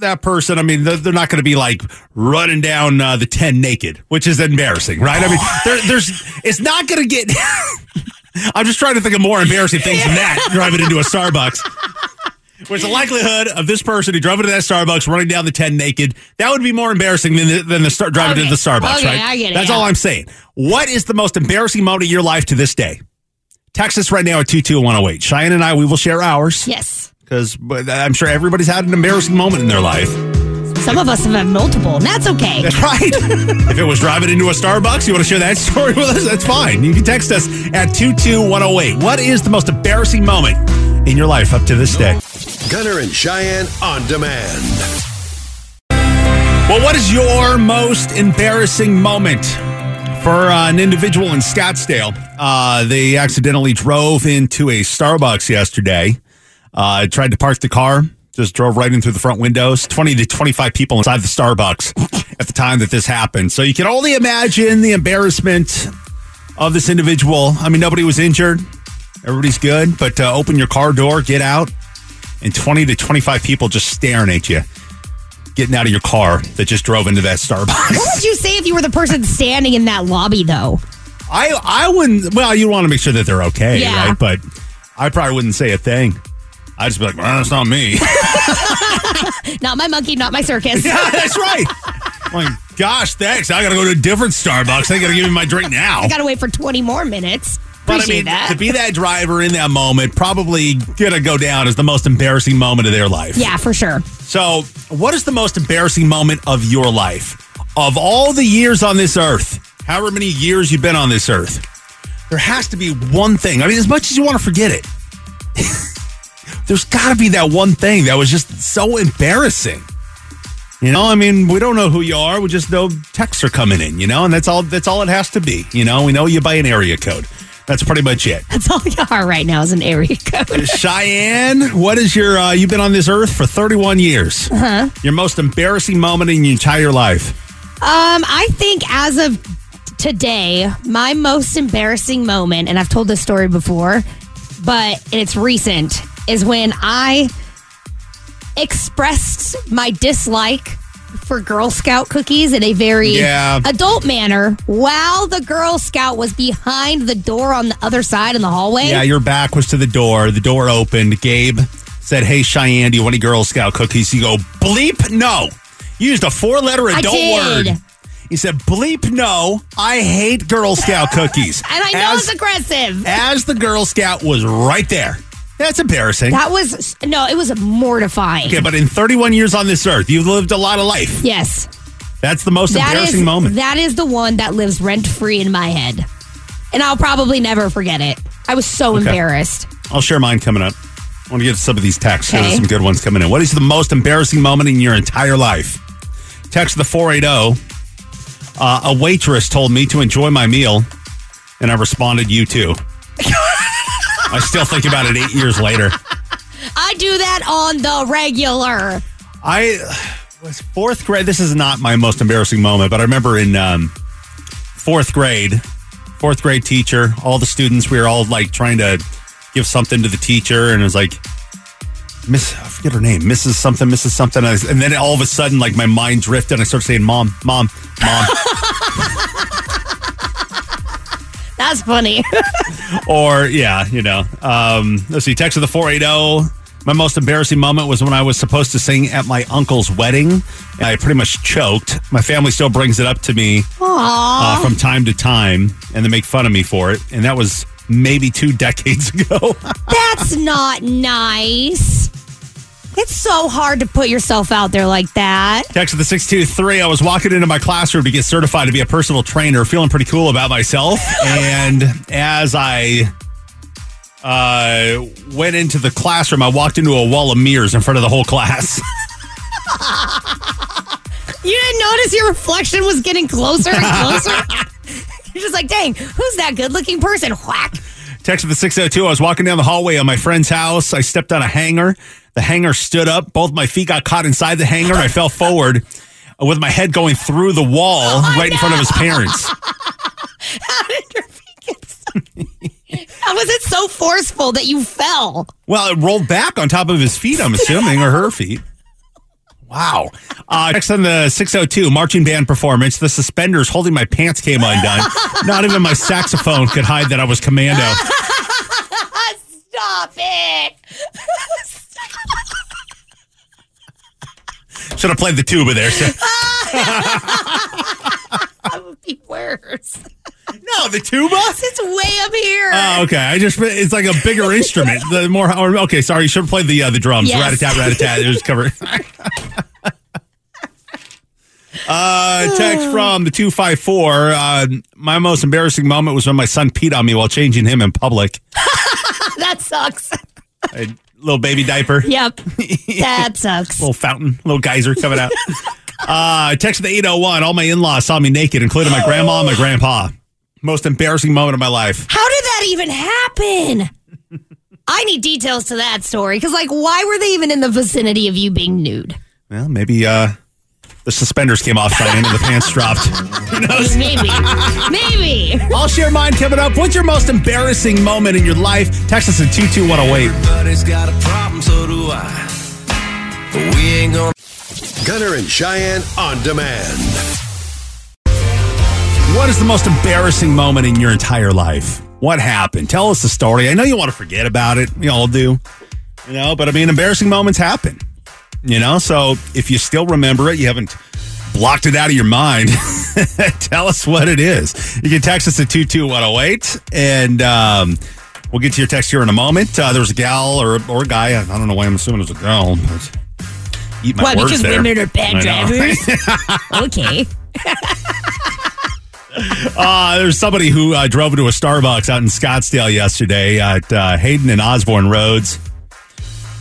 that person. I mean, they're, they're not going to be like running down uh, the ten naked, which is embarrassing, right? I mean, *laughs* there, there's it's not going to get. *laughs* I'm just trying to think of more embarrassing things than that. *laughs* Driving into a Starbucks. Where's the likelihood of this person who drove into that Starbucks running down the 10 naked? That would be more embarrassing than the, than the start driving Okay. to the Starbucks, Okay, right? I get it, That's yeah. all I'm saying. What is the most embarrassing moment of your life to this day? Text us right now at 22108. Cheyenne and I, we will share ours Yes. because I'm sure everybody's had an embarrassing moment in their life. Some of us have had multiple, and that's okay. That's *laughs* right. *laughs* if it was driving into a Starbucks, you want to share that *laughs* story with us? That's fine. You can text us at 22108. What is the most embarrassing moment in your life up to this day? Gunner and Cheyenne on demand. Well, what is your most embarrassing moment? For uh, an individual in Scottsdale, uh, they accidentally drove into a Starbucks yesterday. Uh, tried to park the car, just drove right in through the front windows. 20 to 25 people inside the Starbucks at the time that this happened. So you can only imagine the embarrassment of this individual. I mean, nobody was injured. Everybody's good. But uh, open your car door, get out, and 20 to 25 people just staring at you getting out of your car that just drove into that Starbucks. What would you say if you were the person standing in that lobby, though? I I wouldn't. Well, you want to make sure that they're okay, Yeah. right? But I probably wouldn't say a thing. I'd just be like, well, that's not me. *laughs* *laughs* Not my monkey, not my circus. yeah, that's right. *laughs* Like, gosh, thanks. I got to go to a different Starbucks. I got to give me my drink now. I gotta wait for 20 more minutes. But I mean, that. to be that driver in that moment, probably gonna go down as the most embarrassing moment of their life. yeah, for sure. So, what is the most embarrassing moment of your life? Of all the years on this earth, however many years you've been on this earth, there has to be one thing. I mean, as much as you want to forget it, *laughs* there's got to be that one thing that was just so embarrassing. You know, I mean, we don't know who you are. We just know texts are coming in, you know, and that's all that's all it has to be. You know, we know you by an area code. That's pretty much it. That's all you are right now is an area code. Cheyenne, what is your? Uh, you've been on this earth for 31 years. Uh-huh. Your most embarrassing moment in your entire life. Um, I think as of today, my most embarrassing moment, and I've told this story before, but it's recent, is when I expressed my dislike for Girl Scout cookies in a very Yeah. adult manner while the Girl Scout was behind the door on the other side in the hallway. Yeah, your back was to the door. The door opened. Gabe said, "Hey, Cheyenne, do you want any Girl Scout cookies?" You go, "Bleep, no." You used a four-letter I adult did. word. He said, "Bleep, no. I hate Girl Scout cookies." *laughs* And I know as, it's aggressive. as the Girl Scout was right there. That's embarrassing. That was no, it was mortifying. okay, but in 31 years on this earth, you've lived a lot of life. Yes. That's the most That embarrassing is moment. that is the one that lives rent free in my head, and I'll probably never forget it. I was so embarrassed. I'll share mine coming up. I want to get to some of these texts. There's some good ones coming in. What is the most embarrassing moment in your entire life? Text the 480. Uh, a waitress told me to enjoy my meal, and I responded, You too. *laughs* I still think about it eight years later. I do that on the regular. I was fourth grade. This is not my most embarrassing moment, but I remember in um, fourth grade, fourth grade teacher, all the students, we were all like trying to give something to the teacher, and it was like, Miss, I forget her name, Mrs. something, Mrs. something. And And then all of a sudden, like my mind drifted, and I started saying, Mom, Mom, Mom. *laughs* That's funny. *laughs* or, yeah, you know. Um, let's see, text of the 480. My most embarrassing moment was when I was supposed to sing at my uncle's wedding. And I pretty much choked. My family still brings it up to me uh, from time to time, and they make fun of me for it. And that was maybe two *laughs* decades ago. That's not nice. It's so hard to put yourself out there like that. Text of the 623. I was walking into my classroom to get certified to be a personal trainer, feeling pretty cool about myself. *laughs* and as I uh, went into the classroom, I walked into a wall of mirrors in front of the whole class. *laughs* You didn't notice your reflection was getting closer and closer. *laughs* You're just like, dang, who's that good looking person? Whack. Text of the 602. I was walking down the hallway of my friend's house. I stepped on a hanger. The hanger stood up. Both my feet got caught inside the hanger. and I fell forward with my head going through the wall right in front of his parents. *laughs* How did your feet get so? *laughs* How was it so forceful that you fell? Well, it rolled back on top of his feet, I'm assuming, or her feet. Wow. Uh, next on the 602 marching band performance, the suspenders holding my pants came undone. Not even my saxophone could hide that I was commando. *laughs* Stop it. Should have played the tuba there. So. *laughs* That would be worse. No, the tuba? It's way up here. Oh, okay. I just it's like a bigger instrument. The more or, okay, sorry, you should have played the uh, the drums. Yes. Rat a tat, rat a tat. It was covered. *laughs* uh, text from the two five four. Uh, my most embarrassing moment was when my son peed on me while changing him in public. *laughs* that sucks. A little baby diaper. *laughs* Yep. *laughs* That sucks. little fountain, little geyser coming out. *laughs* uh, text the 801. All my in laws saw me naked, including my grandma and my grandpa. Most embarrassing moment of my life. How did that even happen? I need details to that story because, like, why were they even in the vicinity of you being nude? Well, maybe uh, the suspenders came off Cheyenne and the pants dropped. *laughs* Who knows? Maybe. Maybe. I'll share mine coming up. What's your most embarrassing moment in your life? Text us at 22108. Everybody's got a problem, so do I. But we ain't gonna. Gunner and Cheyenne on demand. What is the most embarrassing moment in your entire life? What happened? Tell us the story. I know you want to forget about it. We all do. You know, but I mean, embarrassing moments happen. You know, so if you still remember it, you haven't blocked it out of your mind, *laughs* tell us what it is. You can text us at 22108 and um, we'll get to your text here in a moment. Uh, there was a gal or, or a guy. I don't know why I'm assuming it was a girl, but eat my Why? words Because there. women are bad drivers? *laughs* okay. *laughs* Uh, there's somebody who uh, drove into a Starbucks out in Scottsdale yesterday at uh, Hayden and Osborne Roads.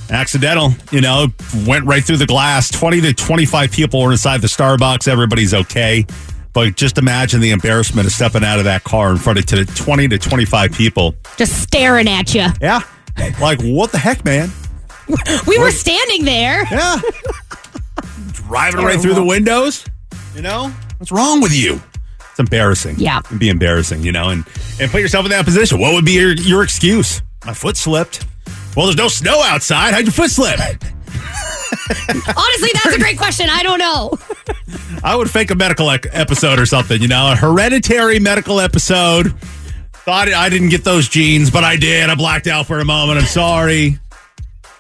Accidental, you know, went right through the glass. 20 to 25 people were inside the Starbucks. Everybody's okay. But just imagine the embarrassment of stepping out of that car in front of to 20 to 25 people. Just staring at you. Yeah. Like, what the heck, man? We were standing there. Yeah. Driving right through the windows. You know? What's wrong with you? It's embarrassing. Yeah. It'd be embarrassing, you know, and, and put yourself in that position. What would be your, your excuse? My foot slipped. Well, there's no snow outside. How'd your foot slip? *laughs* Honestly, that's a great question. I don't know. I would fake a medical episode or something, you know, a hereditary medical episode. Thought I didn't get those genes, but I did. I blacked out for a moment. I'm sorry.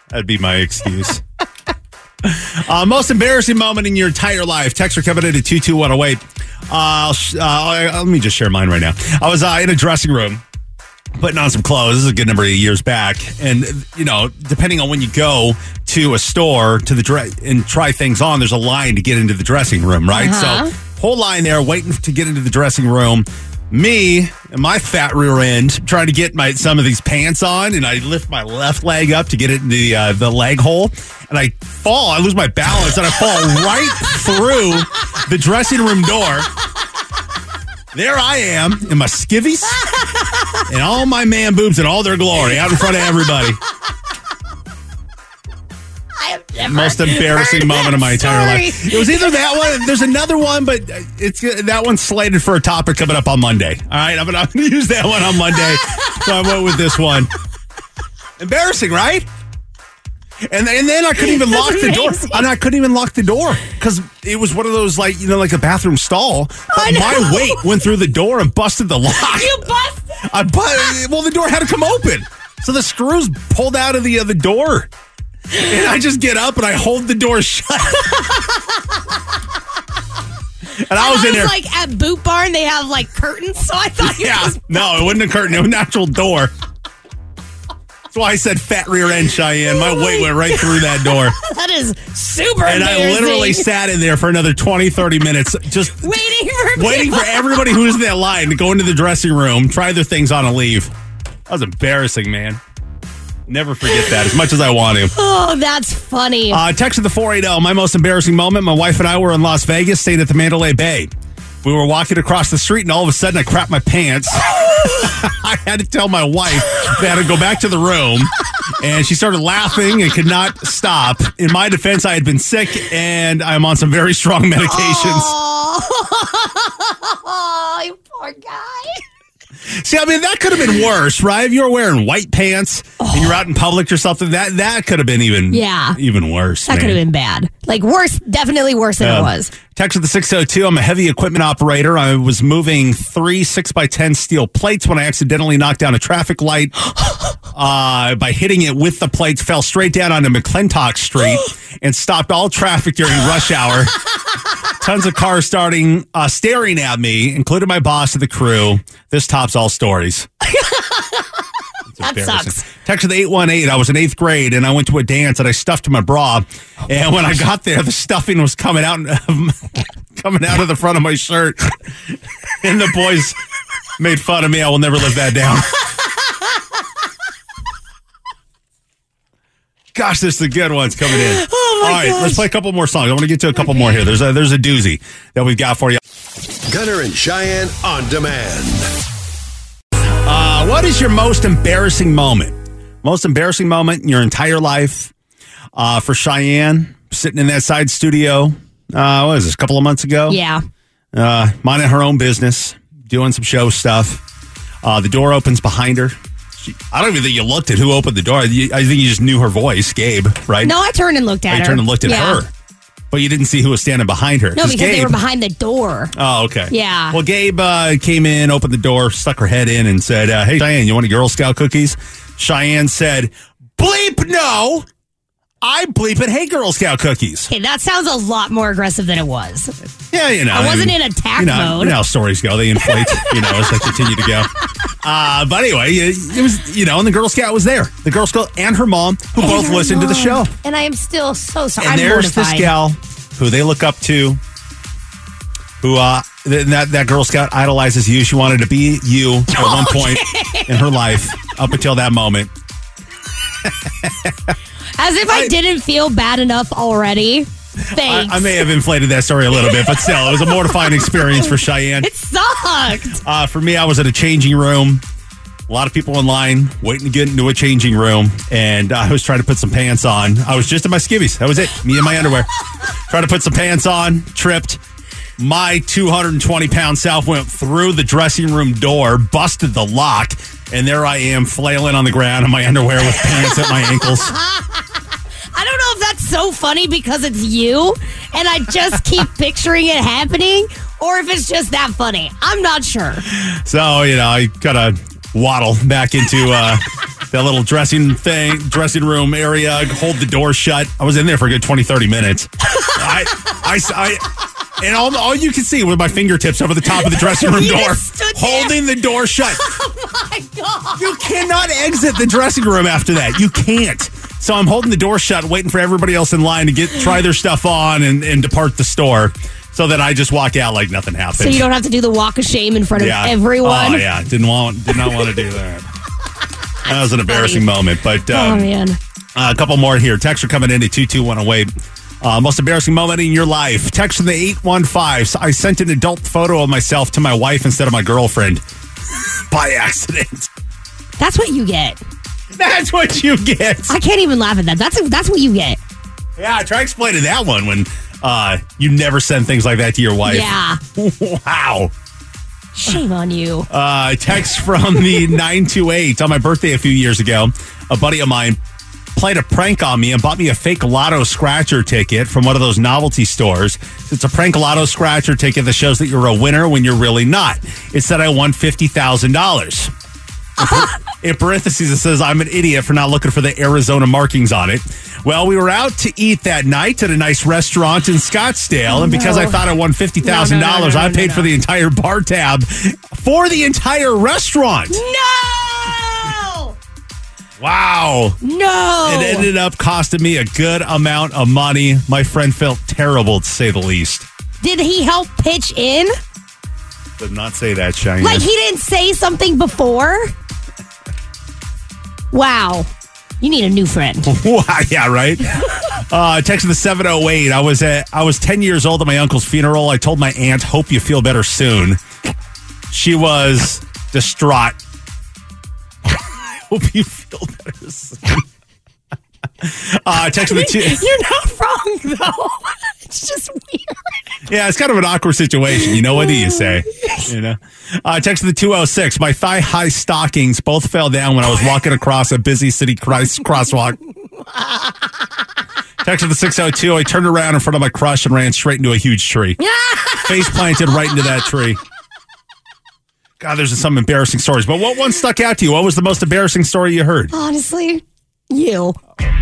That'd be my excuse. *laughs* uh, most embarrassing moment in your entire life. Text are coming in at 22108. Uh, uh, let me just share mine right now. I was uh, in a dressing room putting on some clothes. This is a good number of years back. And, you know, depending on when you go to a store to the dre- and try things on, there's a line to get into the dressing room, right? Uh-huh. So, whole line there waiting to get into the dressing room. Me and my fat rear end trying to get my some of these pants on, and I lift my left leg up to get it in the uh, the leg hole, and I fall. I lose my balance, and I fall right through the dressing room door. There I am in my skivvies and all my man boobs in all their glory out in front of everybody. I have never Most embarrassing moment of my entire story. life. It was either that one. There's another one, but it's that one's slated for a topic coming up on Monday. All right, I'm gonna, I'm gonna use that one on Monday. so I went with this one. Embarrassing, right? And and then I couldn't even lock the door. And I couldn't even lock the door because it was one of those like you know like a bathroom stall. But my weight went through the door and busted the lock. You busted. I but well, the door had to come open, so the screws pulled out of the uh, the door, and I just get up and I hold the door *laughs* shut. and I was in there. like at Boot Barn, they have like curtains, so I thought you yeah, was no, it wasn't a curtain; it was an actual door. Why I said fat rear end Cheyenne. My weight went right through that door. *laughs* That is super And I literally sat in there for another 20, 30 minutes, just *laughs* waiting for waiting for everybody who's in that line to go into the dressing room, try their things on, and leave. That was embarrassing, man. Never forget that as much as I want to. Oh, that's funny. Uh, text to the 480. My most embarrassing moment. My wife and I were in Las Vegas, staying at the Mandalay Bay. We were walking across the street, and all of a sudden, I crapped my pants. *laughs* I had to tell my wife that I had to go back to the room, and she started laughing and could not stop. In my defense, I had been sick, and I'm on some very strong medications. Oh, *laughs* you poor guy. See, I mean, that could have been worse, right? If you were wearing white pants and you're out in public or something, that that could have been even Yeah. even worse. That could have been bad. Like worse, definitely worse than it Um, was. Text with the 602. I'm a heavy equipment operator. I was moving three 6 by 10 steel plates when I accidentally knocked down a traffic light. *gasps* *gasps* uh, by hitting it with the plates, fell straight down onto McClintock Street *gasps* and stopped all traffic during rush hour. Tons of cars starting, uh, staring at me, including my boss and the crew. This tops all stories. *laughs* That sucks. Text with 818. I was in eighth grade and I went to a dance and I stuffed my bra. And when I *laughs* got there, the stuffing was coming out, *laughs* coming out of the front of my shirt. And the boys made fun of me. I will never live that down. Gosh, there's the good ones coming in. *laughs* Oh my All right, gosh. let's play a couple more songs. I want to get to a couple more here. There's a there's a doozy that we've got for you. Gunner and Cheyenne on demand. Uh, what is your most embarrassing moment? Most embarrassing moment in your entire life? Uh, for Cheyenne, sitting in that side studio. Uh, what was this? A couple of months ago. Yeah. Uh, minding her own business, doing some show stuff. Uh, the door opens behind her. I don't even think you looked at who opened the door. I think you just knew her voice, Gabe. Right? No, I turned and looked at I her. turned and looked at Yeah. her, but you didn't see who was standing behind her. No, because they were behind the door. Oh, okay. Yeah. Well, Gabe uh, came in, opened the door, stuck her head in, and said, uh, "Hey, Cheyenne, you want a Girl Scout cookies?" Cheyenne said, "Bleep no." I bleep it. Hey, Girl Scout cookies. Okay, that sounds a lot more aggressive than it was. Yeah, you know. I wasn't in attack you know, mode. You know how stories go. They inflate, *laughs* you know, as they continue to go. Uh, but anyway, it, it was, you know, and the Girl Scout was there. The Girl Scout and her mom, who And both listened to the show. And I am still so sorry. And I'm there's mortified. this gal who they look up to, who uh, that that Girl Scout idolizes you. She wanted to be you at one *laughs* point in her life up until that moment. *laughs* As if I, didn't feel bad enough already. I, Thanks. I may have inflated that story a little bit, but still, it was a mortifying experience for Cheyenne. it sucked. Uh, for me, I was at a changing room. A lot of people in line waiting to get into a changing room, and I was trying to put some pants on. I was just in my skivvies. That was it. Me and my underwear. trying to put some pants on, tripped. My 220 pound self went through the dressing room door, busted the lock, and there I am flailing on the ground in my underwear with pants at my ankles. *laughs* I don't know if that's so funny because it's you and I just keep *laughs* picturing it happening or if it's just that funny. I'm not sure. So, you know, I gotta waddle back into uh, *laughs* that little dressing thing, dressing room area, hold the door shut. I was in there for a good 20, 30 minutes. I, I, I, and all, all you can see were my fingertips over the top of the dressing room *laughs* You door, just stood there. holding the door shut. *laughs* Oh my God. You cannot exit the dressing room after that. You can't. So I'm holding the door shut, waiting for everybody else in line to get try their stuff on and, and depart the store, so that I just walk out like nothing happened. So you don't have to do the walk of shame in front of everyone. Oh yeah, didn't want did not want to do that. *laughs* That was an embarrassing moment, but Oh um, man. uh, a couple more here. Text are coming in at 22108. Uh, most embarrassing moment in your life. Text from the 815. I sent an adult photo of myself to my wife instead of my girlfriend *laughs* by accident. That's what you get. That's what you get. I can't even laugh at that. That's that's what you get. Yeah, try explaining that one when uh, you never send things like that to your wife. Yeah. *laughs* wow. Shame on you. Uh, text from the 928 on my birthday a few years ago. A buddy of mine played a prank on me and bought me a fake lotto scratcher ticket from one of those novelty stores. It's a prank lotto scratcher ticket that shows that you're a winner when you're really not. It said I won $50,000. *laughs* In parentheses, it says I'm an idiot for not looking for the Arizona markings on it. Well, we were out to eat that night at a nice restaurant in Scottsdale, and because I thought I won fifty thousand No, no, no, dollars, no, I no, paid for the entire bar tab for the entire restaurant. No. Wow. No. It ended up costing me a good amount of money. My friend felt terrible to say the least. Did he help pitch in? Did not say that, Cheyenne. Like he didn't say something before? Wow. You need a new friend. *laughs* yeah, right. *laughs* Uh, text the seven oh eight. I was at I was ten years old at my uncle's funeral. I told my aunt, "Hope you feel better soon." She was distraught. *laughs* Hope you better soon. *laughs* Uh, text *laughs* the two. You're not wrong though. *laughs* It's just weird. Yeah, it's kind of an awkward situation. You know what do you say? You know. Uh, text the two oh six. My thigh high stockings both fell down when I was walking across a busy city cross- crosswalk. Text the six oh two. I turned around in front of my crush and ran straight into a huge tree. Face planted right into that tree. God, there's some embarrassing stories. But what one stuck out to you? What was the most embarrassing story you heard? Honestly, you.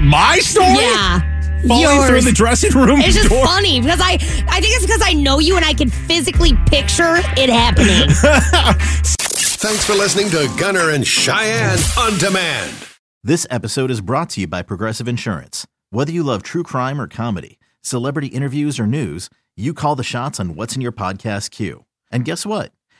My story? Yeah. Falling Yours. through the dressing room It's just door. funny because I I think it's because I know you and I can physically picture it happening. *laughs* Thanks for listening to Gunner and Cheyenne on demand. This episode is brought to you by Progressive Insurance. Whether you love true crime or comedy, celebrity interviews or news, you call the shots on what's in your podcast queue. And guess what?